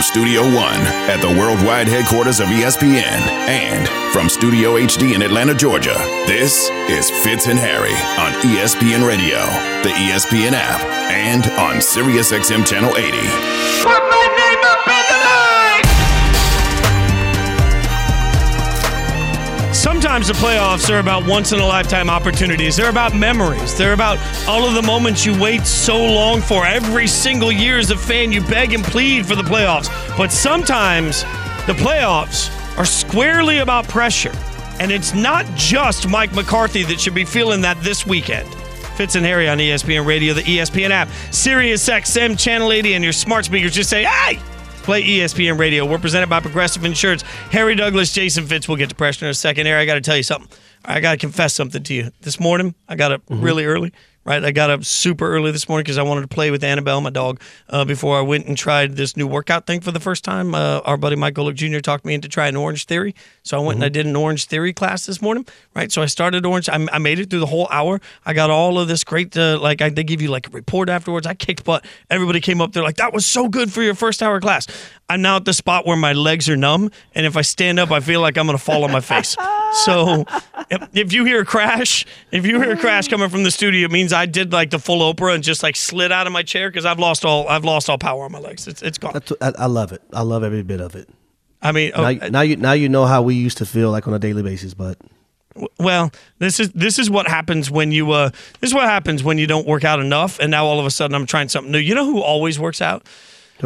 From Studio One at the worldwide headquarters of ESPN and from Studio HD in Atlanta, Georgia, this is Fitz and Harry on ESPN Radio, the ESPN app, and on SiriusXM Channel 80. Sometimes the playoffs are about once in a lifetime opportunities. They're about memories. They're about all of the moments you wait so long for. Every single year as a fan, you beg and plead for the playoffs. But sometimes the playoffs are squarely about pressure. And it's not just Mike McCarthy that should be feeling that this weekend. Fitz and Harry on ESPN Radio, the ESPN app, Sirius XM Channel 80, and your smart speakers just say, hey! Play ESPN Radio. We're presented by Progressive Insurance. Harry Douglas, Jason Fitz. We'll get to pressure in a second. Harry, I got to tell you something. I got to confess something to you. This morning, I got up mm-hmm. really early. Right, I got up super early this morning because I wanted to play with Annabelle, my dog, uh, before I went and tried this new workout thing for the first time. Uh, our buddy Mike Golic Jr. talked me into trying Orange Theory, so I went and I did an Orange Theory class this morning. Right, so I started Orange. I, I made it through the whole hour. I got all of this great, uh, like I, they give you like a report afterwards. I kicked butt. Everybody came up there like that was so good for your first hour class. I'm now at the spot where my legs are numb, and if I stand up, I feel like I'm going to fall on my face. So if, if you hear a crash, if you hear a crash coming from the studio, it means I did like the full Oprah and just like slid out of my chair because I've lost all I've lost all power on my legs. It's it's gone. That's, I, I love it. I love every bit of it. I mean, oh, Now, you- now you now you know how we used to feel like on a daily basis, but well, this is this is what happens when you uh this is what happens when you don't work out enough, and now all of a sudden I'm trying something new. You know who always works out?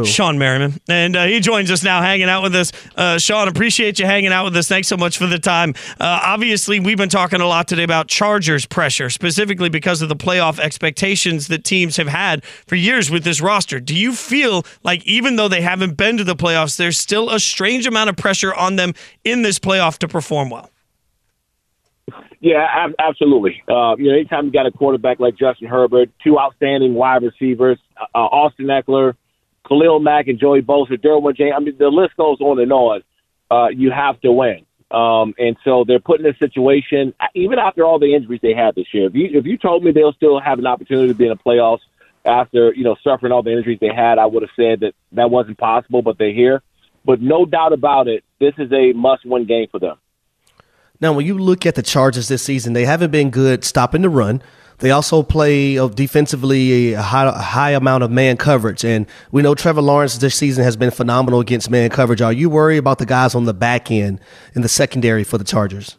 Shawne Merriman, and uh, he joins us now, hanging out with us. Uh, Sean, appreciate you hanging out with us. Thanks so much for the time. Uh, obviously, we've been talking a lot today about Chargers pressure, specifically because of the playoff expectations that teams have had for years with this roster. Do you feel like even though they haven't been to the playoffs, there's still a strange amount of pressure on them in this playoff to perform well? Yeah, ab- absolutely. Uh, you know, anytime you got a quarterback like Justin Herbert, two outstanding wide receivers, uh, Austin Ekeler, Khalil Mack, and Joey Bosa, Derwin James. I mean, the list goes on and on. Uh, you have to win. Um, and so they're put in this situation, even after all the injuries they had this year. If you if you told me they'll still have an opportunity to be in the playoffs after you know suffering all the injuries they had, I would have said that that wasn't possible. But they're here. But no doubt about it, this is a must-win game for them. Now, when you look at the Chargers this season, they haven't been good stopping the run. They also play uh, defensively a high, a high amount of man coverage, and we know Trevor Lawrence this season has been phenomenal against man coverage. Are you worried about the guys on the back end in the secondary for the Chargers?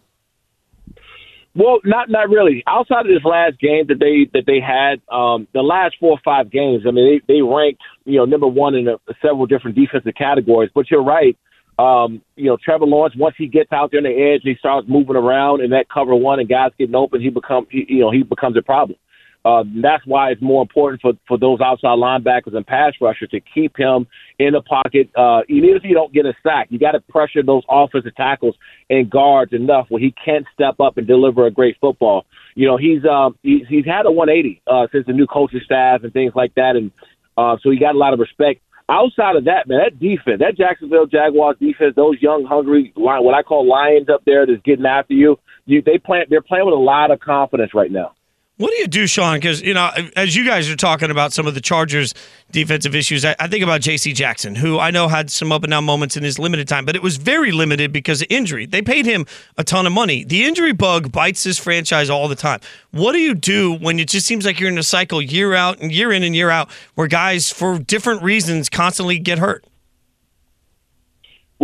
Well, not not really. Outside of this last game that they that they had, um, the last four or five games, I mean, they, they ranked you know number one in a, several different defensive categories. But you're right. Um, you know, Trevor Lawrence once he gets out there on the edge, he starts moving around in that cover one, and guys getting open, he become you know he becomes a problem. Uh, that's why it's more important for, for those outside linebackers and pass rushers to keep him in the pocket. Uh, even if you don't get a sack, you got to pressure those offensive tackles and guards enough where he can step up and deliver a great football. You know, he's um, he's, he's had a 180 uh, since the new coaching staff and things like that, and uh, so he got a lot of respect. Outside of that, man, that defense, that Jacksonville Jaguars defense, those young, hungry, what I call lions up there that's getting after you, you they play, they're playing with a lot of confidence right now. What do you do, Sean? Because you know, as you guys are talking about some of the Chargers' defensive issues, I, I think about J.C. Jackson, who I know had some up and down moments in his limited time, but it was very limited because of injury. They paid him a ton of money. The injury bug bites this franchise all the time. What do you do when it just seems like you're in a cycle year out and year in and year out, where guys, for different reasons, constantly get hurt?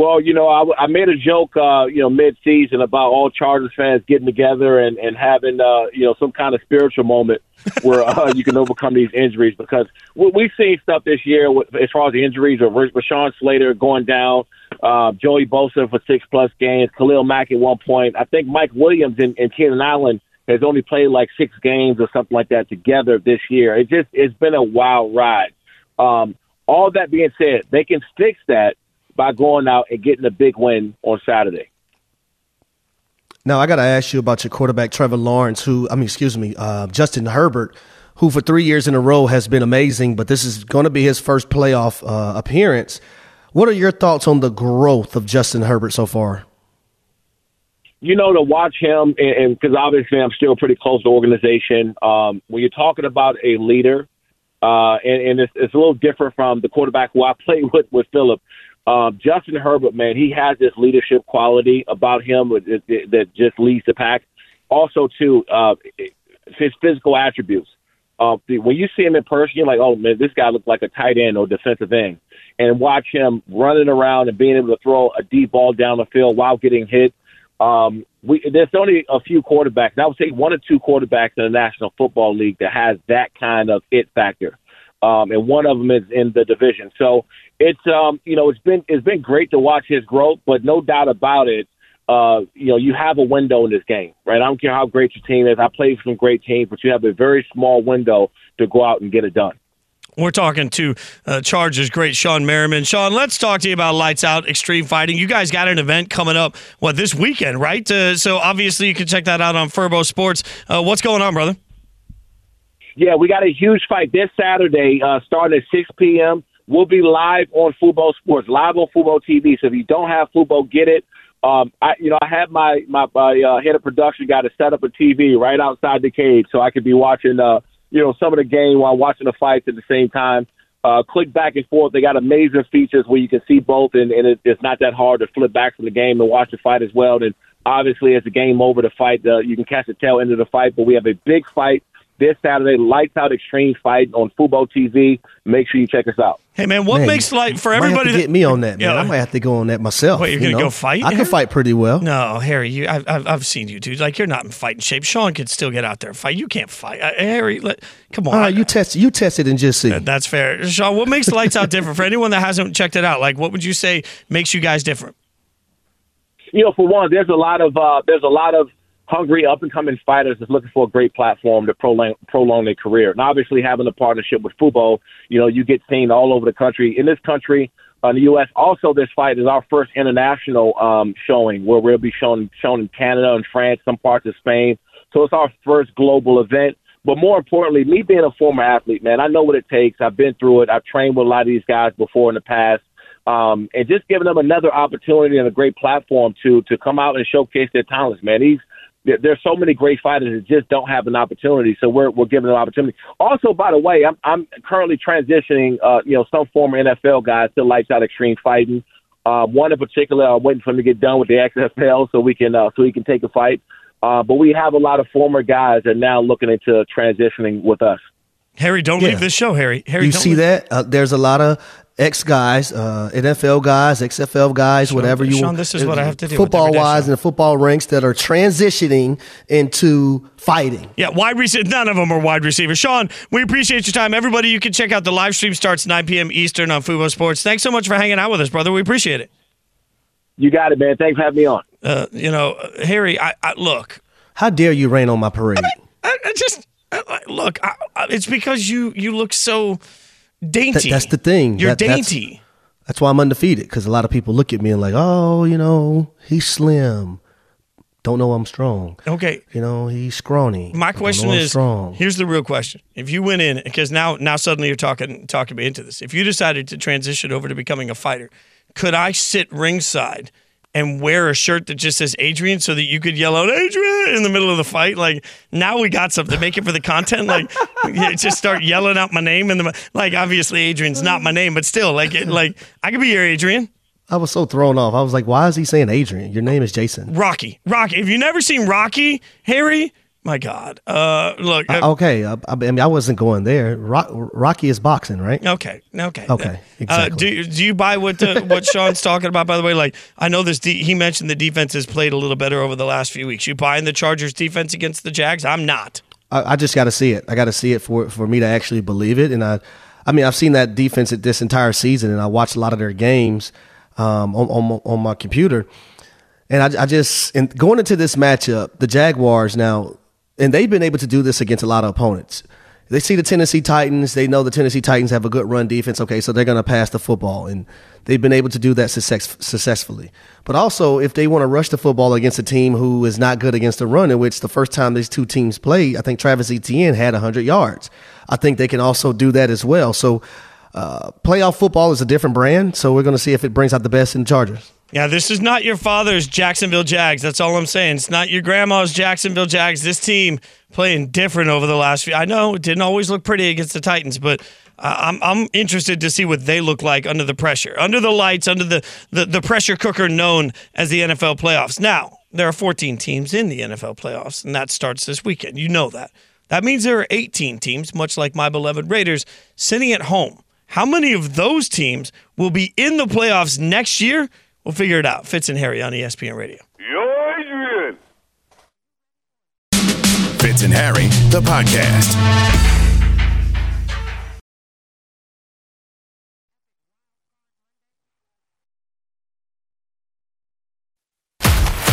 Well, you know, I, I made a joke, uh, you know, mid-season about all Chargers fans getting together and, and having, uh, you know, some kind of spiritual moment where uh, you can overcome these injuries because we, we've seen stuff this year with, as far as the injuries of Rashawn Slater going down, uh, Joey Bosa for six-plus games, Khalil Mack at one point. I think Mike Williams and, and Keenan Allen has only played like six games or something like that together this year. It just it's been a wild ride. Um, all that being said, they can fix that by going out and getting a big win on Saturday. Now I got to ask you about your quarterback Trevor Lawrence, who I mean, excuse me, uh, Justin Herbert, who for three years in a row has been amazing, but this is going to be his first playoff uh, appearance. What are your thoughts on the growth of Justin Herbert so far? you know, to watch him, and because obviously I'm still pretty close to the organization. Um, when you're talking about a leader uh, and, and it's, it's a little different from the quarterback who I played with with Philip. Um, Justin Herbert, man, he has this leadership quality about him that, just leads the pack. Also, too, uh, his physical attributes. Uh, when you see him in person, you're like, oh man, this guy looks like a tight end or defensive end. And watch him running around and being able to throw a deep ball down the field while getting hit. Um, we, there's only a few quarterbacks. I would say one or two quarterbacks in the National Football League that has that kind of it factor, um, and one of them is in the division. So it's um, you know it's been it's been great to watch his growth, but no doubt about it. Uh, you know, you have a window in this game, right? I don't care how great your team is. I played some great teams, but you have a very small window to go out and get it done. We're talking to uh, Chargers great Shawne Merriman. Sean, let's talk to you about Lights Out Extreme Fighting. You guys got an event coming up, what, this weekend, right? Uh, so obviously you can check that out on Fubo Sports. Uh, what's going on, brother? Yeah, we got a huge fight this Saturday uh, starting at 6 p.m. We'll be live on Fubo Sports, live on Fubo TV. So if you don't have Fubo, get it. Um, I, you know, I had my my, my uh, head of production guy to set up a TV right outside the cage so I could be watching uh, you know, some of the game while watching the fights at the same time. Uh, click back and forth. They got amazing features where you can see both, and, and it, it's not that hard to flip back from the game and watch the fight as well. And obviously, as the game over, the fight, uh, you can catch the tail end of the fight. But we have a big fight this Saturday, Lights Out Extreme Fight on Fubo TV. Make sure you check us out. Hey man, what Man, makes like for might have everybody? to that- get me on that, man. Yeah. I might have to go on that myself. What, you're you gonna know? go fight, I can fight pretty well. No, Harry, you, I've, I've, I've seen you, dude. Like you're not in fighting shape. Sean could still get out there and fight. You can't fight, uh, Harry. Let, come on, All right, you test you test it and just see. That's fair, Sean. What makes Lights Out different for anyone that hasn't checked it out? Like, what would you say makes you guys different? you know, for one, there's a lot of uh, there's a lot of hungry up and coming fighters that's looking for a great platform to prolong prolong their career. And obviously, having a partnership with Fubo, you know, you get seen all over the country. In this country, uh, in the U.S. Also, this fight is our first international um, showing where we'll be shown shown in Canada and France, some parts of Spain. So it's our first global event. But more importantly, me being a former athlete, man, I know what it takes. I've been through it. I've trained with a lot of these guys before in the past um, and just giving them another opportunity and a great platform to to come out and showcase their talents. Man, these there's so many great fighters that just don't have an opportunity, so we're we're giving them opportunity. Also, by the way, I'm I'm currently transitioning, uh, you know, some former NFL guys to lights out extreme fighting. Uh, one in particular, I'm waiting for him to get done with the XFL so we can uh, so he can take a fight. Uh, but we have a lot of former guys that are now looking into transitioning with us. Harry, don't Yeah. leave this show, Harry. Harry, you don't see leave- that? Uh, there's a lot of ex guys, uh, NFL guys, XFL guys, whatever you want. Sean, this is what I have to do. Football every day, wise Sean. in the football ranks that are transitioning into fighting. Yeah, wide receiver. None of them are wide receivers. Sean, we appreciate your time. Everybody, you can check out the live stream. Starts 9 p.m. Eastern on Fubo Sports. Thanks so much for hanging out with us, brother. We appreciate it. You got it, man. Thanks for having me on. Uh, you know, uh, Harry, I, I look. How dare you rain on my parade? I, I just I, I- look. I, I, it's because you you look so dainty. that's the thing. You're That- dainty. That's why I'm undefeated because a lot of people look at me and like, oh, you know, he's slim. Don't know I'm strong. Okay. You know, he's scrawny. My question is: strong. Here's the real question. If you went in, because now now suddenly you're talking talking me into this. If you decided to transition over to becoming a fighter, could I sit ringside and wear a shirt that just says Adrian so that you could yell out Adrian in the middle of the fight? Like now we got something. Make it for the content. Like you just start yelling out my name and the like. Obviously, Adrian's not my name, but still, like it, like I could be your Adrian. I was so thrown off. I was like, why is he saying Adrian? Your name is Jason. Rocky, Rocky. If you've never seen Rocky, Harry, my God. Uh, look. uh, Okay, I, I mean, I wasn't going there. Rock, Rocky is boxing, right? Okay. Okay. Okay, Uh, exactly. do you- do you buy what uh, what Sean's talking about? By the way, like I know this. De- he mentioned the defense has played a little better over the last few weeks. You buying the Chargers defense against the Jags? I'm not. I, I just got to see it. I got to see it for for me to actually believe it. And I, I mean, I've seen that defense at this entire season, and I watched a lot of their games um, on, on my- on my computer. And I, I just and going into this matchup, the Jaguars now, and they've been able to do this against a lot of opponents. They see the Tennessee Titans. They know the Tennessee Titans have a good run defense. Okay, so they're going to pass the football, and they've been able to do that success, successfully. But also, if they want to rush the football against a team who is not good against the run, in which the first time these two teams played, I think Travis Etienne had 100 yards. I think they can also do that as well. So, uh, playoff football is a different brand. So we're going to see if it brings out the best in Chargers. Yeah, this is not your father's Jacksonville Jags. That's all I'm saying. It's not your grandma's Jacksonville Jags. This team playing different over the last few. I know it didn't always look pretty against the Titans, but I'm I'm interested to see what they look like under the pressure, under the lights, under the the, the pressure cooker known as the NFL playoffs. Now there are 14 teams in the NFL playoffs, and that starts this weekend. You know that. That means there are 18 teams, much like my beloved Raiders, sitting at home. How many of those teams will be in the playoffs next year? We'll figure it out. Fitz and Harry on ESPN Radio. Yo, Adrian. Fitz and Harry, the podcast.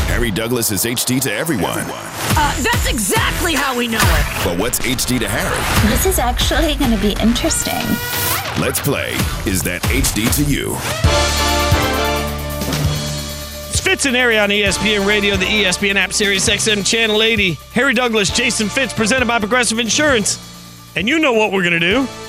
Harry Douglas is HD to everyone. Uh, that's exactly how we know it. But what's HD to Harry? This is actually going to be interesting. Let's play Is That HD to You? It's Fitz and Harry on ESPN Radio, the ESPN app, Sirius XM Channel 80. Harry Douglas, Jason Fitz, presented by Progressive Insurance. And you know what we're going to do.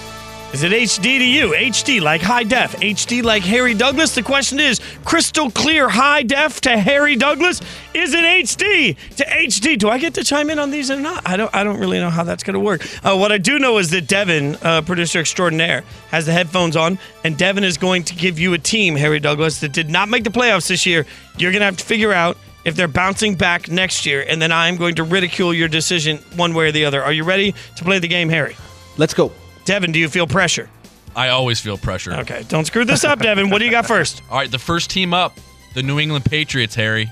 Is it HD to you? HD like high def. HD like Harry Douglas? The question is crystal clear high def to Harry Douglas? Is it HD to HD? Do I get to chime in on these or not? I don't I don't really know how that's going to work. Uh, what I do know is that Devin, uh, producer extraordinaire, has the headphones on, and Devin is going to give you a team, Harry Douglas, that did not make the playoffs this year. You're going to have to figure out if they're bouncing back next year, and then I'm going to ridicule your decision one way or the other. Are you ready to play the game, Harry? Let's go. Devin, do you feel pressure? I always feel pressure. Okay, don't screw this up, Devin. What do you got first? All right, the first team up, the New England Patriots, Harry.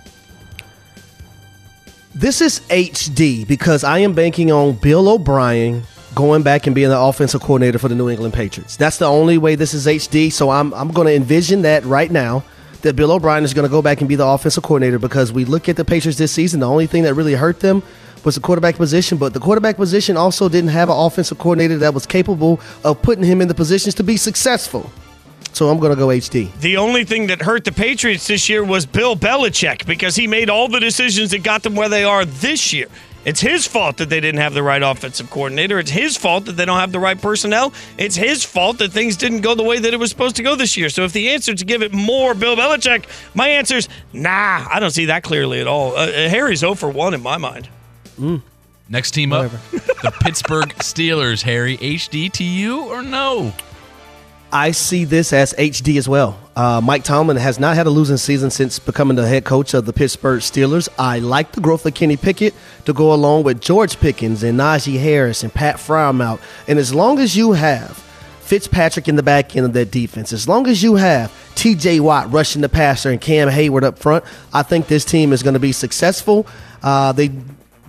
This is HD because I am banking on Bill O'Brien going back and being the offensive coordinator for the New England Patriots. That's the only way this is HD. So I'm I'm going to envision that right now that Bill O'Brien is going to go back and be the offensive coordinator because we look at the Patriots this season. The only thing that really hurt them was the quarterback position, but the quarterback position also didn't have an offensive coordinator that was capable of putting him in the positions to be successful. So I'm going to go HD. The only thing that hurt the Patriots this year was Bill Belichick because he made all the decisions that got them where they are this year. It's his fault that they didn't have the right offensive coordinator. It's his fault that they don't have the right personnel. It's his fault that things didn't go the way that it was supposed to go this year. So if the answer is to give it more Bill Belichick, my answer is nah. I don't see that clearly at all. Uh, uh, Harry's 0 for 1 in my mind. Next team up, the Pittsburgh Steelers, Harry. HD to you or no? I see this as HD as well. Uh, Mike Tomlin has not had a losing season since becoming the head coach of the Pittsburgh Steelers. I like the growth of Kenny Pickett to go along with George Pickens and Najee Harris and Pat Freiermuth. And as long as you have Fitzpatrick in the back end of that defense, as long as you have TJ Watt rushing the passer and Cam Heyward up front, I think this team is going to be successful. Uh, they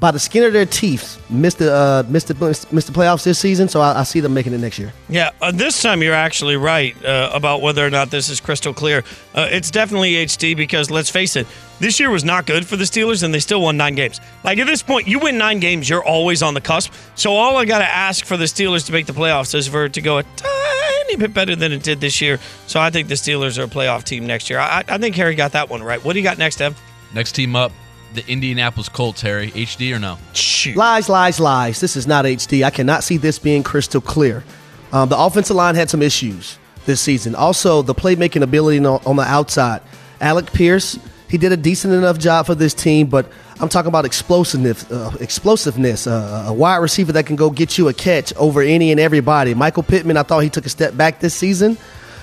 by the skin of their teeth missed the uh, missed the missed the playoffs this season, so I, I see them making it next year. Yeah, uh, this time you're actually right uh, about whether or not this is crystal clear. Uh, it's definitely HD because let's face it, this year was not good for the Steelers and they still won nine games. Like at this point, you win nine games, you're always on the cusp. So all I got to ask for the Steelers to make the playoffs is for it to go a tiny bit better than it did this year. So I think the Steelers are a playoff team next year. I, I think Harry got that one right. What do you got next, Ev? Next team up, the Indianapolis Colts, Harry. HD or no? Shoot. Lies, lies, lies. This is not HD. I cannot see this being crystal clear. Um, the offensive line had some issues this season. Also, the playmaking ability on, on the outside. Alec Pierce, he did a decent enough job for this team, but I'm talking about explosiveness, uh, explosiveness. Uh, a wide receiver that can go get you a catch over any and everybody. Michael Pittman, I thought he took a step back this season.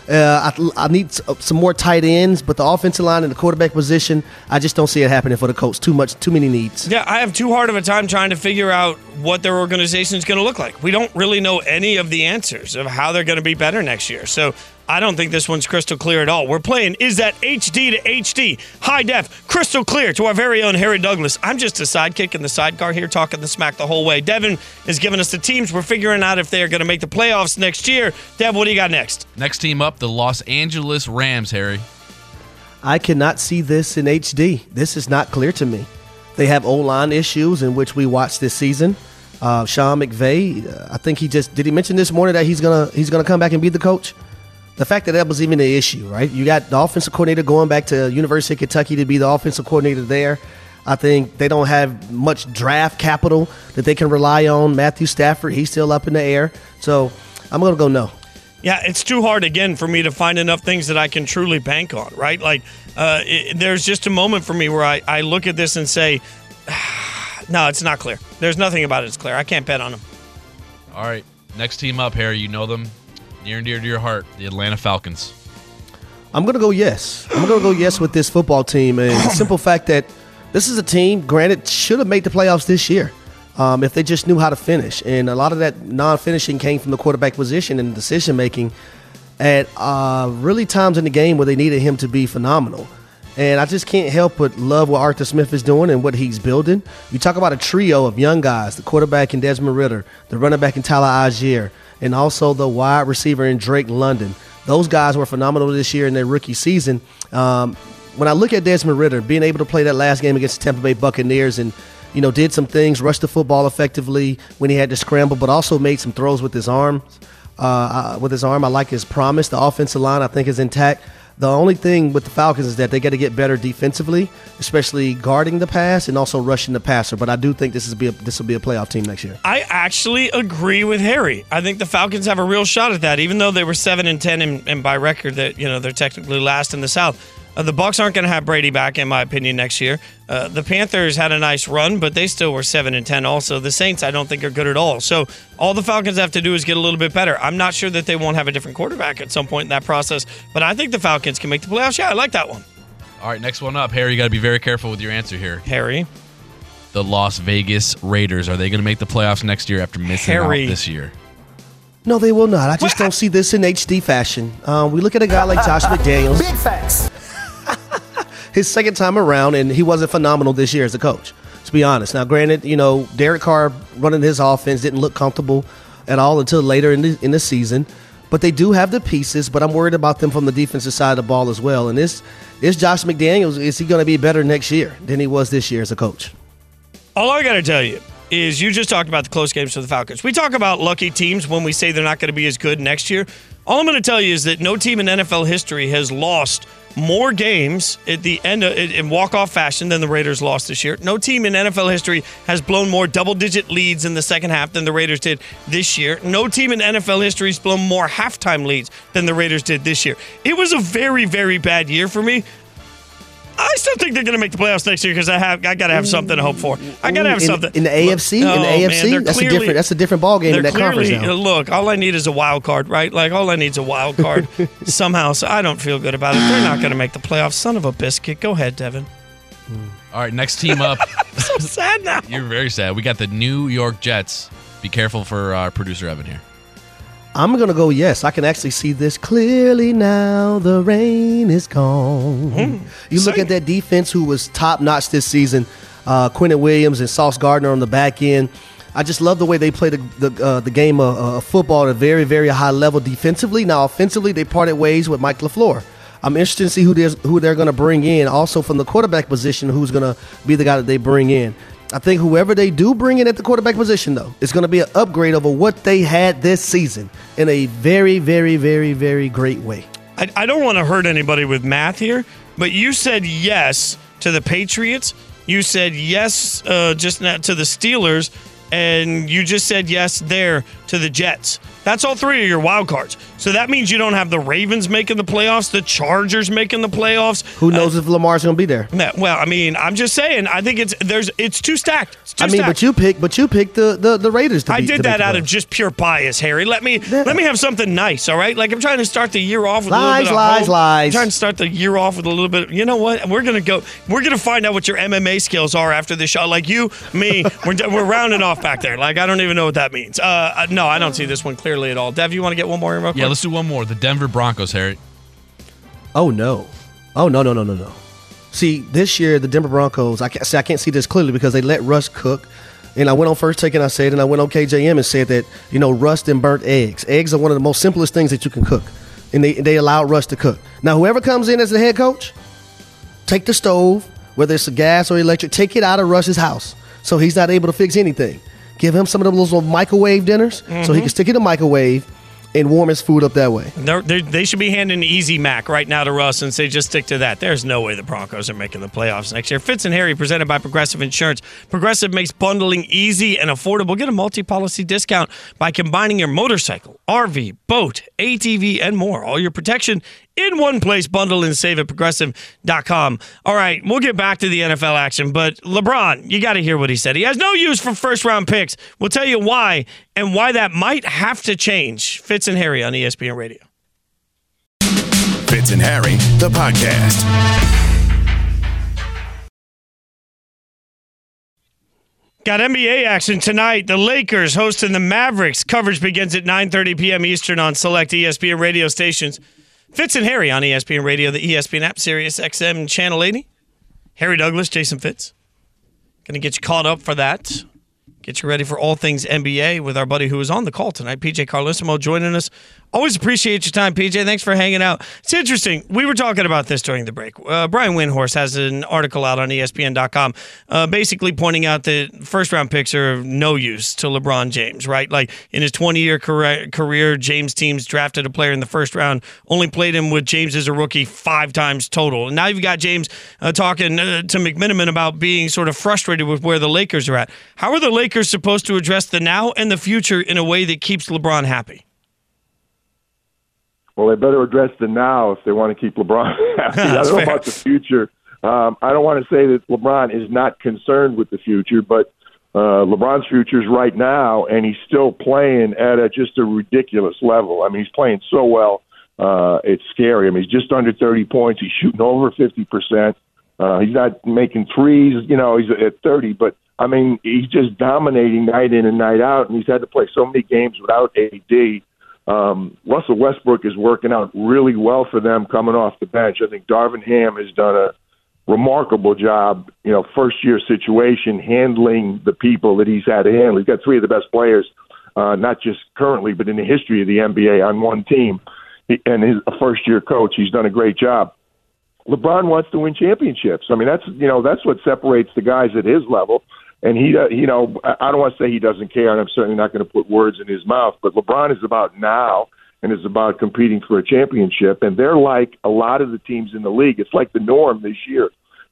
Uh, I, I need some more tight ends, but the offensive line and the quarterback position, I just don't see it happening for the Colts. Too much, too many needs. Yeah, I have too hard of a time trying to figure out what their organization is going to look like. We don't really know any of the answers of how they're going to be better next year. So I don't think this one's crystal clear at all. We're playing is that HD to HD, high def, crystal clear to our very own Harry Douglas. I'm just a sidekick in the sidecar here, talking the smack the whole way. Devin is giving us the teams. We're figuring out if they are going to make the playoffs next year. Dev, what do you got next? Next team up, the Los Angeles Rams, Harry. I cannot see this in HD. This is not clear to me. They have O line issues in which we watched this season. Uh, Sean McVay, uh, I think he just did he mention this morning that he's gonna he's gonna come back and be the coach. The fact that that was even an issue, right? You got the offensive coordinator going back to University of Kentucky to be the offensive coordinator there. I think they don't have much draft capital that they can rely on. Matthew Stafford, he's still up in the air. So I'm gonna go no. Yeah, it's too hard again for me to find enough things that I can truly bank on, right? Like, uh, it, there's just a moment for me where I, I look at this and say, no, it's not clear. There's nothing about it that's clear. I can't bet on them. All right. Next team up, Harry. You know them near and dear to your heart, the Atlanta Falcons. I'm going to go yes. I'm going to go yes with this football team. And the simple fact that this is a team, granted, should have made the playoffs this year um, if they just knew how to finish. And a lot of that non finishing came from the quarterback position and decision making at uh, really times in the game where they needed him to be phenomenal. And I just can't help but love what Arthur Smith is doing and what he's building. You talk about a trio of young guys the quarterback in Desmond Ridder, the running back in Tyler Allgeier, and also the wide receiver in Drake London. Those guys were phenomenal this year in their rookie season. Um, when I look at Desmond Ridder being able to play that last game against the Tampa Bay Buccaneers and you know did some things, rushed the football effectively when he had to scramble, but also made some throws with his arms. Uh, uh, with his arm, I like his promise. The offensive line, I think, is intact. The only thing with the Falcons is that they got to get better defensively, especially guarding the pass and also rushing the passer. But I do think this is be a, this will be a playoff team next year. I actually agree with Harry. I think the Falcons have a real shot at that, even though they were seven and ten, and, and by record that you know they're technically last in the South. Uh, the Bucks aren't going to have Brady back, in my opinion, next year. Uh, the Panthers had a nice run, but they still were seven and ten. Also, the Saints I don't think are good at all. So all the Falcons have to do is get a little bit better. I'm not sure that they won't have a different quarterback at some point in that process, but I think the Falcons can make the playoffs. Yeah, I like that one. All right, next one up, Harry. You got to be very careful with your answer here. Harry, The Las Vegas Raiders. Are they going to make the playoffs next year after missing Harry. out this year? No, they will not. I just don't see this in HD fashion. Um, we look at a guy like Josh McDaniels. Big facts. His second time around, and he wasn't phenomenal this year as a coach. To be honest, now granted, you know Derek Carr running his offense didn't look comfortable at all until later in the in the season, but they do have the pieces. But I'm worried about them from the defensive side of the ball as well. And this is Josh McDaniels. Is he going to be better next year than he was this year as a coach? all I got to tell you is you just talked about the close games for the Falcons. We talk about lucky teams when we say they're not going to be as good next year. All I'm going to tell you is that no team in NFL history has lost more games at the end of, in walk-off fashion than the Raiders lost this year. No team in NFL history has blown more double-digit leads in the second half than the Raiders did this year. No team in NFL history has blown more halftime leads than the Raiders did this year. It was a very, very bad year for me. I still think they're going to make the playoffs next year because I have I got to have something to hope for. I got to have in, something in the AFC. Look, in the oh, AFC, they're that's clearly- a different. That's a different ball game in they're that conference now. Look, all I need is a wild card, right? Like all I need is a wild card somehow. So I don't feel good about it. They're not going to make the playoffs. Son of a biscuit. Go ahead, Devin. Hmm. All right, next team up. So sad now. You're very sad. We got the New York Jets. Be careful for our producer Evan here. I'm gonna go yes. I can actually see this clearly now. The rain is gone. you look at that defense, who was top notch this season. Uh, Quinnen Williams and Sauce Gardner on the back end. I just love the way they play the the, uh, the game of uh, football at a very very high level defensively. Now offensively, they parted ways with Mike LaFleur. I'm interested to see who who they're going to bring in. Also from the quarterback position, who's going to be the guy that they bring in. I think whoever they do bring in at the quarterback position, though, is going to be an upgrade over what they had this season in a very, very, very, very great way. I, I don't want to hurt anybody with math here, but you said yes to the Patriots. You said yes uh, just now to the Steelers, and you just said yes there to the Jets. That's all three of your wild cards. So that means you don't have the Ravens making the playoffs, the Chargers making the playoffs. Who knows if Lamar's going to be there? Well, I mean, I'm just saying. I think it's there's it's too stacked. It's too I mean, stacked. but you pick, but you picked the the, the Raiders. To I beat- did that out of just pure bias, Harry. Let me Yeah. let me have something nice, all right? Like I'm trying to start the year off with a Lies, little bit of lies, lies. I'm trying to start the year off with a little bit. You know what? We're gonna go. We're gonna find out what your MMA skills are after this show. Like you, me, we're we're rounding off back there. Like I don't even know what that means. Uh, uh, no, I don't see this one clearly at all. Dev, you want to get one more in real quick? Yeah, let's do one more. The Denver Broncos, Harry. Oh no, oh no, no, no, no, no. See, this year the Denver Broncos. I can't see. I can't see this clearly because they let Russ cook. And I went on first take and I said, and I went on KJM and said that you know rust and burnt eggs. Eggs are one of the most simplest things that you can cook, and they they allow Russ to cook. Now, whoever comes in as the head coach, take the stove, whether it's a gas or electric, take it out of Russ's house so he's not able to fix anything. Give him some of those little microwave dinners so he mm-hmm. can stick it in the microwave. and warm his food up that way. They're, they're, they should be handing Easy Mac right now to Russ and say, just stick to that. There's no way the Broncos are making the playoffs next year. Fitz and Harry, presented by Progressive Insurance. Progressive makes bundling easy and affordable. Get a multi policy discount by combining your motorcycle, RV, boat, ATV, and more. All your protection in one place. Bundle and save at progressive.com. All right, we'll get back to the NFL action, but LeBron, you got to hear what he said. He has no use for first round picks. We'll tell you why and why that might have to change. Fitz and Harry on ESPN Radio. Fitz and Harry, the podcast. Got NBA action tonight. The Lakers hosting the Mavericks. Coverage begins at 9:30 p.m. Eastern on select ESPN radio stations. Fitz and Harry on ESPN Radio, the ESPN app, Sirius XM Channel 80. Harry Douglas, Jason Fitz. Going to get you caught up for that. Get you ready for all things NBA with our buddy who is on the call tonight, PJ Carlesimo, joining us. Always appreciate your time, PJ. Thanks for hanging out. It's interesting. We were talking about this during the break. Uh, Brian Windhorst has an article out on ESPN.com uh, basically pointing out that first round picks are no use to LeBron James, right? Like in his 20 year career, James teams drafted a player in the first round, only played him with James as a rookie five times total. And now you've got James uh, talking uh, to McMenamin about being sort of frustrated with where the Lakers are at. How are the Lakers supposed to address the now and the future in a way that keeps LeBron happy? Well, they better address the now if they want to keep LeBron happy. I don't know about the future. Um, I don't want to say that LeBron is not concerned with the future, but uh, LeBron's future is right now, and he's still playing at a, just a ridiculous level. I mean, he's playing so well. Uh, it's scary. I mean, he's just under 30 points. He's shooting over 50%. Uh, he's not making threes, you know, he's at 30, but I mean, he's just dominating night in and night out, and he's had to play so many games without AD um, Russell Westbrook is working out really well for them coming off the bench. I think Darvin Ham has done a remarkable job, you know, first year situation, handling the people that he's had to handle. He's got three of the best players, uh, not just currently, but in the history of the NBA on one team. He, and his a first year coach, he's done a great job. LeBron wants to win championships. I mean, that's you know that's what separates the guys at his level and he, uh, you know, I don't want to say he doesn't care, and I'm certainly not going to put words in his mouth. But LeBron is about now, and is about competing for a championship. And they're like a lot of the teams in the league. It's like the norm this year.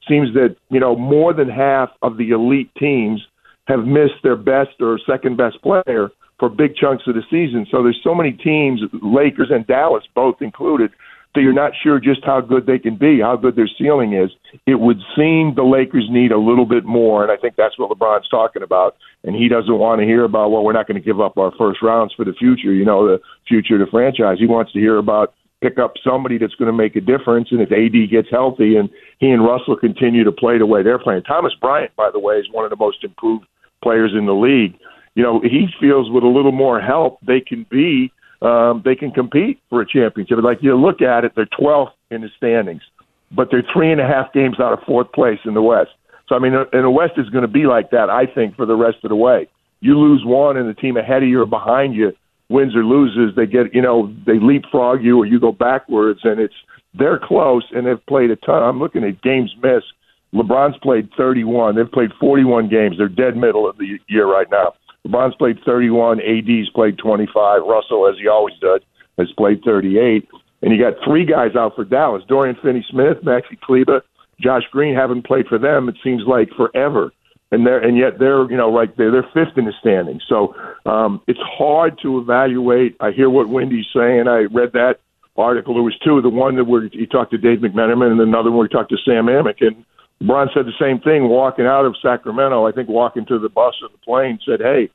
Seems that you know more than half of the elite teams have missed their best or second best player for big chunks of the season. So there's so many teams, Lakers and Dallas both included, so you're not sure just how good they can be, how good their ceiling is. It would seem the Lakers need a little bit more, and I think that's what LeBron's talking about. And he doesn't want to hear about, well, we're not going to give up our first rounds for the future, you know, the future of the franchise. He wants to hear about pick up somebody that's going to make a difference. And if AD gets healthy and he and Russell continue to play the way they're playing, Thomas Bryant, by the way, is one of the most improved players in the league. You know, he feels with a little more help, they can be um, they can compete for a championship. Like you look at it, they're 12th in the standings, but they're three and a half games out of fourth place in the West. So I mean, and the West is going to be like that, I think, for the rest of the way. You lose one, and the team ahead of you or behind you wins or loses. They get, you know, they leapfrog you, or you go backwards, and it's they're close, and they've played a ton. I'm looking at games missed. LeBron's played 31. They've played 41 games. They're dead middle of the year right now. LeBron's played 31. AD's played 25. Russell, as he always does, has played 38. And you got three guys out for Dallas: Dorian Finney-Smith, Maxi Kleber, Josh Green haven't played for them. It seems like forever, and they're and yet they're you know like they're they're fifth in the standings. So um, it's hard to evaluate. I hear what Windy's saying. I read that article. There was two. The one that where he talked to Dave McMenamin, and another one where he talked to Sam Amick. And LeBron said the same thing walking out of Sacramento. I think walking to the bus or the plane said, "Hey,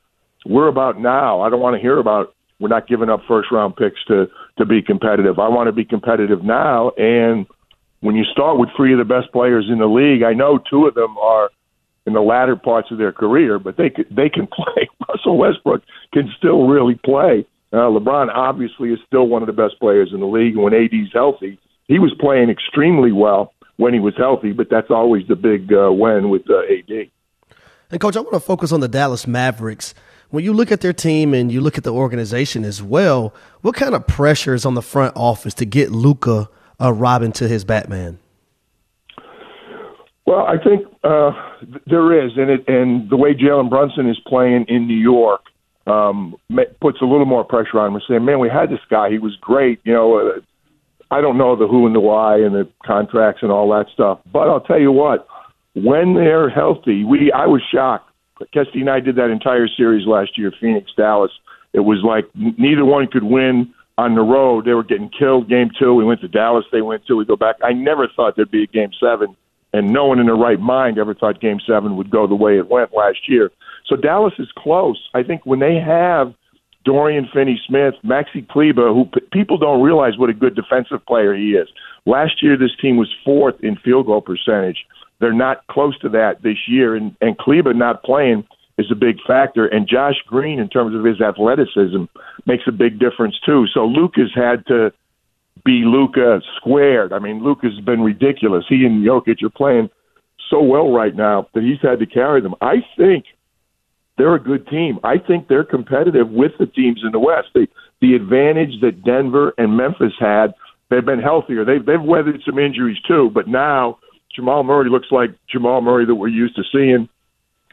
we're about now. I don't want to hear about we're not giving up first round picks to to be competitive. I want to be competitive now." And when you start with three of the best players in the league, I know two of them are in the latter parts of their career, but they they can play. Russell Westbrook can still really play. Uh, LeBron obviously is still one of the best players in the league. When AD's healthy, he was playing extremely well when he was healthy, but that's always the big uh, win with uh, AD. And coach, I want to focus on the Dallas Mavericks. When you look at their team and you look at the organization as well, what kind of pressure is on the front office to get Luka uh, Robin to his Batman? Well, I think uh, there is, and it, and the way Jalen Brunson is playing in New York, um, puts a little more pressure on him, saying, "Man, we had this guy. He was great. You know, uh, I don't know the who and the why and the contracts and all that stuff, but I'll tell you what, when they're healthy, we I was shocked. Kesty and I did that entire series last year, Phoenix, Dallas. It was like neither one could win on the road. They were getting killed. Game two, we went to Dallas. They went two. We go back. I never thought there'd be a game seven, and no one in their right mind ever thought game seven would go the way it went last year. So Dallas is close. I think when they have Dorian Finney-Smith, Maxi Kleber, who p- people don't realize what a good defensive player he is. Last year, this team was fourth in field goal percentage. They're not close to that this year, and, and Kleber not playing is a big factor. And Josh Green, in terms of his athleticism, makes a big difference too. So Luka's had to be Luka squared. I mean, Luka's been ridiculous. He and Jokic are playing so well right now that he's had to carry them. I think – they're a good team. I think they're competitive with the teams in the West. The the advantage that Denver and Memphis had, they've been healthier. They've they've weathered some injuries too, but now Jamal Murray looks like Jamal Murray that we're used to seeing.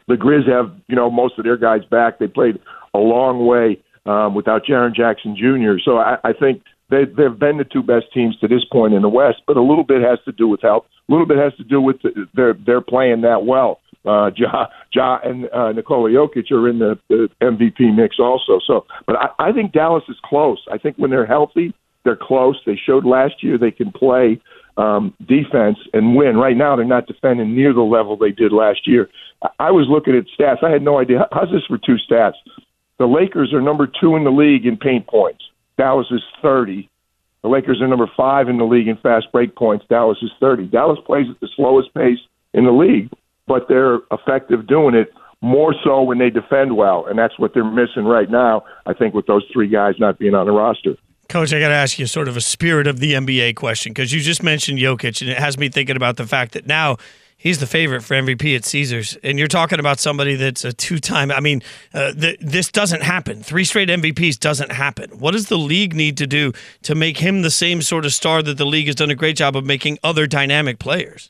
The Grizz have you know most of their guys back. They played a long way um, without Jaren Jackson Jr. So I, I think they they've been the two best teams to this point in the West. But a little bit has to do with health. A little bit has to do with the, they're they're playing that well uh, Ja, ja and uh, Nikola Jokic are in the, the MVP mix also. So, but I, I think Dallas is close. I think when they're healthy, they're close. They showed last year they can play um, defense and win. Right now, they're not defending near the level they did last year. I was looking at stats. I had no idea. How's this for two stats? The Lakers are number two in the league in paint points. Dallas is 30. The Lakers are number five in the league in fast break points. Dallas is 30. Dallas plays at the slowest pace in the league but they're effective doing it more so when they defend well, and that's what they're missing right now. I think with those three guys not being on the roster. Coach, I got to ask you sort of a spirit of the NBA question because you just mentioned Jokic, and it has me thinking about the fact that now he's the favorite for MVP at Caesars, and you're talking about somebody that's a two-time. I mean, uh, th- this doesn't happen. Three straight MVPs doesn't happen. What does the league need to do to make him the same sort of star that the league has done a great job of making other dynamic players?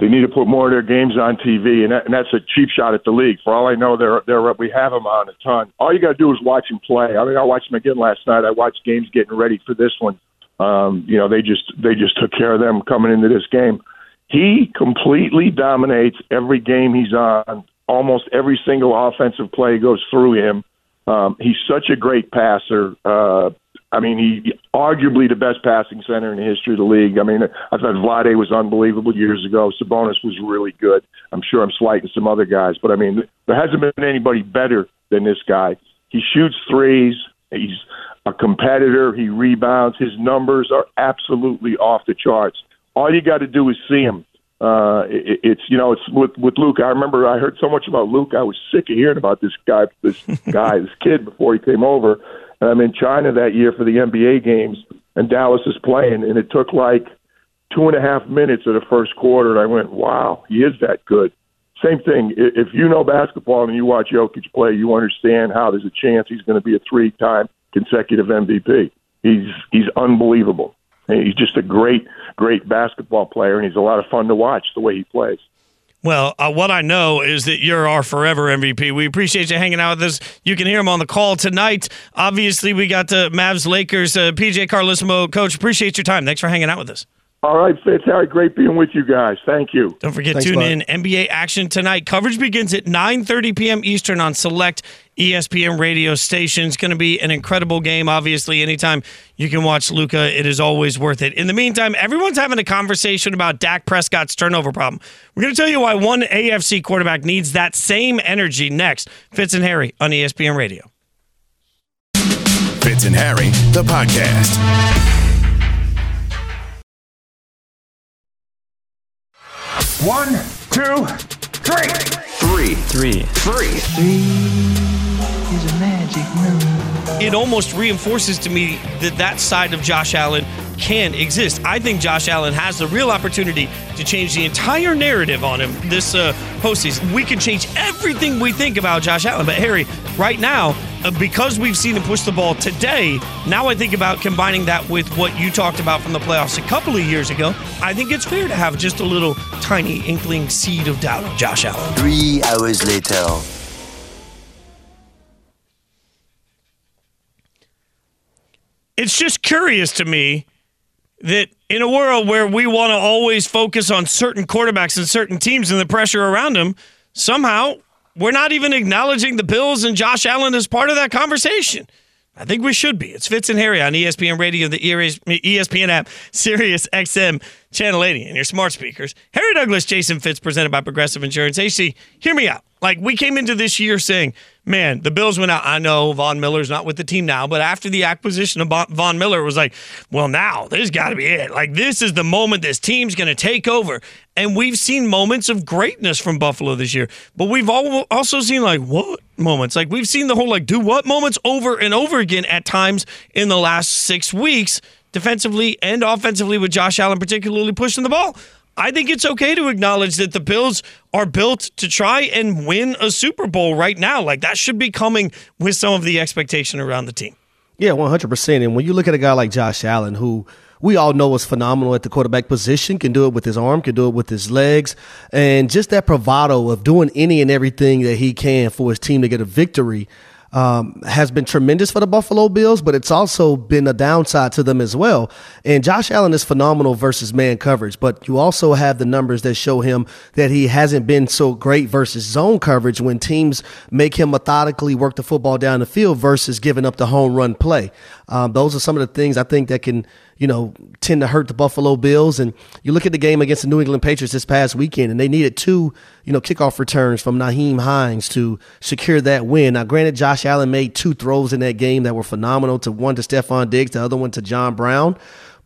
They need to put more of their games on TV, and, that, and that's a cheap shot at the league. For all I know, they're they're we have them on a ton. All you got to do is watch him play. I mean, I watched him again last night. I watched games getting ready for this one. Um, you know, they just they just took care of them coming into this game. He completely dominates every game he's on. Almost every single offensive play goes through him. Um, he's such a great passer. Uh, I mean, he arguably the best passing center in the history of the league. I mean, I thought Vlade was unbelievable years ago. Sabonis was really good. I'm sure I'm slighting some other guys, but I mean, there hasn't been anybody better than this guy. He shoots threes. He's a competitor. He rebounds. His numbers are absolutely off the charts. All you got to do is see him. Uh, it, it's you know it's with with Luke. I remember I heard so much about Luke. I was sick of hearing about this guy, this guy, this kid before he came over. I'm in China that year for the NBA games, and Dallas is playing, and it took like two and a half minutes of the first quarter, and I went, "Wow, he is that good." Same thing. If you know basketball and you watch Jokic play, you understand how there's a chance he's going to be a three-time consecutive MVP. He's he's unbelievable. He's just a great, great basketball player, and he's a lot of fun to watch the way he plays. Well, uh, what I know is that you're our forever MVP. We appreciate you hanging out with us. You can hear him on the call tonight. Obviously, we got the Mavs Lakers. Uh, PJ Carlesimo, coach, appreciate your time. Thanks for hanging out with us. All right, Fitz. Harry, great being with you guys. Thank you. Don't forget, Thanks, tune in NBA action tonight. Coverage begins at 9.30 p.m. Eastern on select ESPN radio stations. Going to be an incredible game. Obviously, anytime you can watch Luka, it is always worth it. In the meantime, everyone's having a conversation about Dak Prescott's turnover problem. We're going to tell you why one AFC quarterback needs that same energy next. Fitz and Harry on ESPN Radio. Fitz and Harry, the podcast. One, two, three. Three. Three. Three. Three is a magic number. It almost reinforces to me that that side of Josh Allen can exist. I think Josh Allen has the real opportunity to change the entire narrative on him this uh, postseason. We can change everything we think about Josh Allen. But Harry, right now, uh, because we've seen him push the ball today, now I think about combining that with what you talked about from the playoffs a couple of years ago. I think it's fair to have just a little tiny inkling seed of doubt on Josh Allen. Three hours later. It's just curious to me that in a world where we want to always focus on certain quarterbacks and certain teams and the pressure around them, somehow we're not even acknowledging the Bills and Josh Allen as part of that conversation. I think we should be. It's Fitz and Harry on ESPN Radio, the ESPN app, Sirius XM, Channel 80, and your smart speakers. Harry Douglas, Jason Fitz, presented by Progressive Insurance. AC, hear me out. Like, we came into this year saying, man, the Bills went out. I know Von Miller's not with the team now, but after the acquisition of Von Miller, it was like, well, now this got to be it. Like, this is the moment this team's going to take over. And we've seen moments of greatness from Buffalo this year, but we've also seen, like, what moments? Like, we've seen the whole, like, do what moments over and over again at times in the last six weeks, defensively and offensively, with Josh Allen particularly pushing the ball. I think it's okay to acknowledge that the Bills are built to try and win a Super Bowl right now. Like that should be coming with some of the expectation around the team. Yeah, 100%. And when you look at a guy like Josh Allen, who we all know is phenomenal at the quarterback position, can do it with his arm, can do it with his legs, and just that bravado of doing any and everything that he can for his team to get a victory um, has been tremendous for the Buffalo Bills, but it's also been a downside to them as well. And Josh Allen is phenomenal versus man coverage, but you also have the numbers that show him that he hasn't been so great versus zone coverage when teams make him methodically work the football down the field versus giving up the home run play. Um, those are some of the things I think that can you know, tend to hurt the Buffalo Bills. And you look at the game against the New England Patriots this past weekend, and they needed two, you know, kickoff returns from Nyheim Hines to secure that win. Now, granted, Josh Allen made two throws in that game that were phenomenal to one to Stefon Diggs, the other one to John Brown.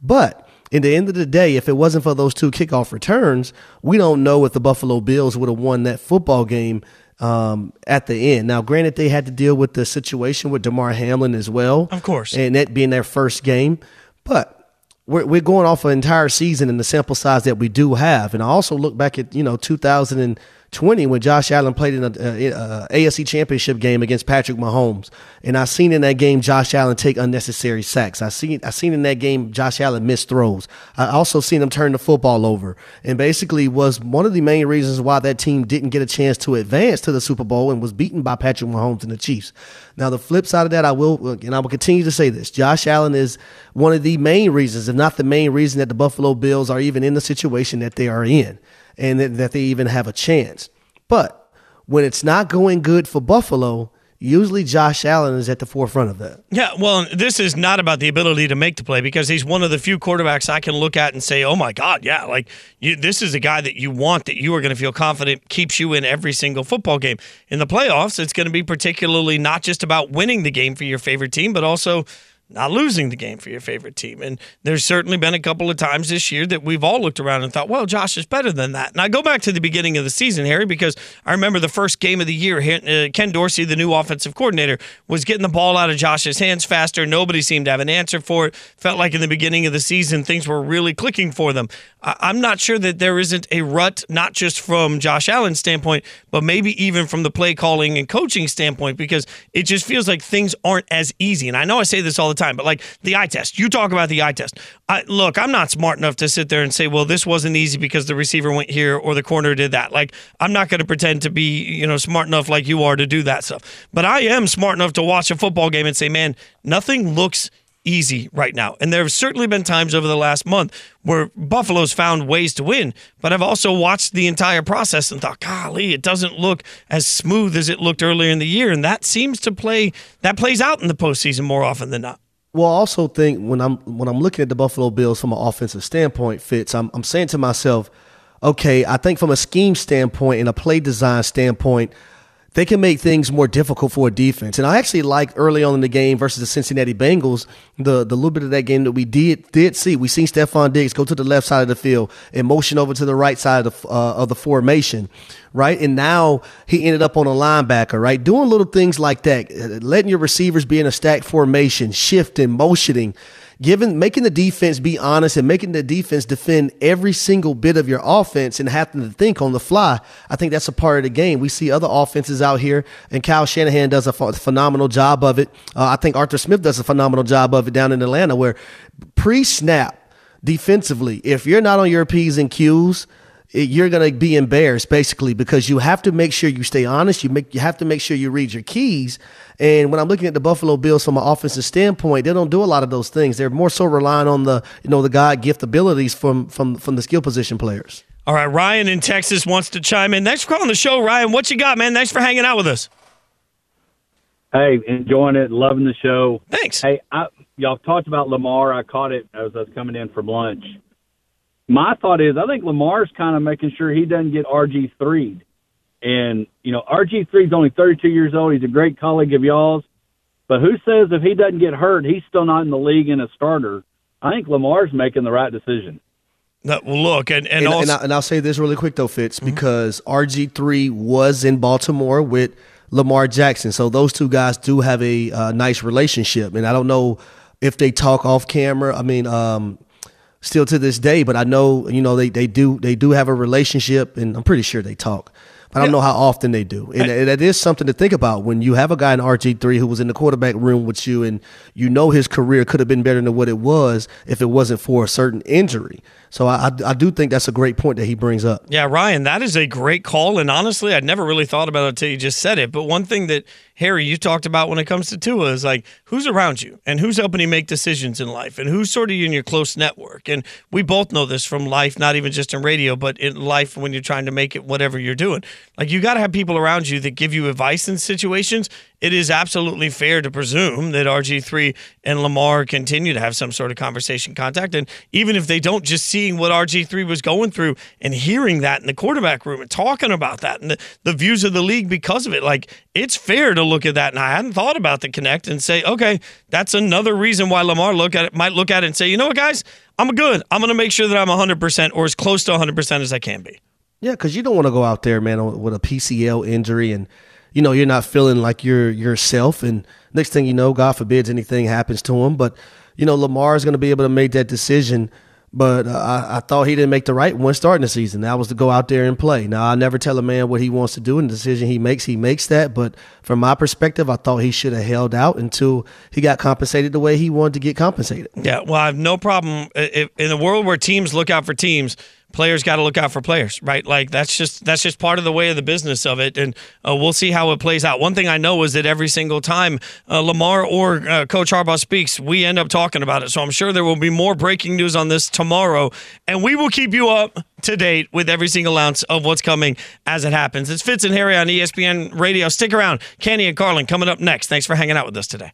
But in the end of the day, if it wasn't for those two kickoff returns, we don't know if the Buffalo Bills would have won that football game um, at the end. Now, granted, they had to deal with the situation with Damar Hamlin as well. Of course. And that being their first game. But we're, we're going off an entire season and the sample size that we do have. And I also look back at, you know, 2000 and 20 when Josh Allen played in a, uh, uh, a, a, AFC championship game against Patrick Mahomes. And I seen in that game Josh Allen take unnecessary sacks. I seen I seen in that game Josh Allen miss throws. I also seen him turn the football over. And basically was one of the main reasons why that team didn't get a chance to advance to the Super Bowl and was beaten by Patrick Mahomes and the Chiefs. Now the flip side of that I will and I will continue to say this. Josh Allen is one of the main reasons, if not the main reason that the Buffalo Bills are even in the situation that they are in and that they even have a chance. But when it's not going good for Buffalo, usually Josh Allen is at the forefront of that. Yeah, well, this is not about the ability to make the play because he's one of the few quarterbacks I can look at and say, "Oh my God, yeah, like you, this is a guy that you want that you are going to feel confident keeps you in every single football game. In the playoffs, it's going to be particularly not just about winning the game for your favorite team, but also not losing the game for your favorite team. And there's certainly been a couple of times this year that we've all looked around and thought, well, Josh is better than that. And I go back to the beginning of the season, Harry, because I remember the first game of the year, uh, Ken Dorsey, the new offensive coordinator, was getting the ball out of Josh's hands faster. Nobody seemed to have an answer for it. Felt like in the beginning of the season, things were really clicking for them. I'm not sure that there isn't a rut, not just from Josh Allen's standpoint, but maybe even from the play calling and coaching standpoint, because it just feels like things aren't as easy. And I know I say this all the time, but like the eye test, you talk about the eye test. I, look, I'm not smart enough to sit there and say, well, this wasn't easy because the receiver went here or the corner did that. Like, I'm not going to pretend to be, you know, smart enough like you are to do that stuff. But I am smart enough to watch a football game and say, man, nothing looks easy right now. And there have certainly been times over the last month where Buffalo's found ways to win, but I've also watched the entire process and thought, golly, it doesn't look as smooth as it looked earlier in the year. And that seems to play, that plays out in the postseason more often than not. Well, I also think when I'm when I'm looking at the Buffalo Bills from an offensive standpoint, Fitz, I'm I'm saying to myself, okay, I think from a scheme standpoint and a play design standpoint, they can make things more difficult for a defense. And I actually like early on in the game versus the Cincinnati Bengals, the, the little bit of that game that we did did see. We seen Stefon Diggs go to the left side of the field and motion over to the right side of the, uh, of the formation, right? And now he ended up on a linebacker, right? Doing little things like that, letting your receivers be in a stack formation, shifting, motioning giving making the defense be honest and making the defense defend every single bit of your offense and having to think on the fly. I think that's a part of the game. We see other offenses out here, and Kyle Shanahan does a phenomenal job of it. Uh, I think Arthur Smith does a phenomenal job of it down in Atlanta, where pre-snap defensively, if you're not on your p's and q's you're going to be embarrassed basically because you have to make sure you stay honest. You make you have to make sure you read your keys. And when I'm looking at the Buffalo Bills from an offensive standpoint, they don't do a lot of those things. They're more so relying on the you know the God gift abilities from from from the skill position players. All right, Ryan in Texas wants to chime in. Thanks for calling the show, Ryan. What you got, man? Thanks for hanging out with us. Hey, enjoying it, loving the show. Thanks. Hey, I, y'all talked about Lamar. I caught it as I was coming in from lunch. My thought is, I think Lamar's kind of making sure he doesn't get RG 3 And, you know, RG 3 is only 32 years old. He's a great colleague of y'all's. But who says if he doesn't get hurt, he's still not in the league and a starter? I think Lamar's making the right decision. well, look, and and, and, also, and, I, and I'll say this really quick though, Fitz, mm-hmm. because RG three was in Baltimore with Lamar Jackson, so those two guys do have a uh, nice relationship, and I don't know if they talk off camera. I mean, um, still to this day, but I know you know they, they do they do have a relationship, and I'm pretty sure they talk. But I don't know how often they do, and, and that is something to think about when you have a guy in RG three who was in the quarterback room with you, and you know his career could have been better than what it was if it wasn't for a certain injury. So I, I, do think that's a great point that he brings up. Yeah, Ryan, that is a great call. And honestly, I'd never really thought about it until you just said it. But one thing that, Harry, you talked about when it comes to Tua is like who's around you and who's helping you make decisions in life and who's sort of in your close network. And we both know this from life, not even just in radio, but in life when you're trying to make it whatever you're doing. Like you got to have people around you that give you advice in situations it is absolutely fair to presume that RG3 and Lamar continue to have some sort of conversation contact. And even if they don't, just seeing what RG3 was going through and hearing that in the quarterback room and talking about that and the, the views of the league because of it, like it's fair to look at that. And I hadn't thought about the connect and say, okay, that's another reason why Lamar look at it, might look at it and say, you know what, guys, I'm good. I'm going to make sure that I'm 100% or as close to 100% as I can be. Yeah, because you don't want to go out there, man, with a PCL injury and – you know, you're not feeling like you're yourself. And next thing you know, God forbids anything happens to him. But, you know, Lamar is going to be able to make that decision. But uh, I, I, thought he didn't make the right one starting the season. That was to go out there and play. Now, I never tell a man what he wants to do and the decision he makes, he makes that. But from my perspective, I thought he should have held out until he got compensated the way he wanted to get compensated. Yeah, well, I have no problem. If, in a world where teams look out for teams, players got to look out for players, right? Like that's just that's just part of the way of the business of it, and uh, we'll see how it plays out. One thing I know is that every single time uh, Lamar or uh, Coach Harbaugh speaks, we end up talking about it. So I'm sure there will be more breaking news on this tomorrow, and we will keep you up to date with every single ounce of what's coming as it happens. It's Fitz and Harry on ESPN Radio. Stick around, Canty and Carlin coming up next. Thanks for hanging out with us today.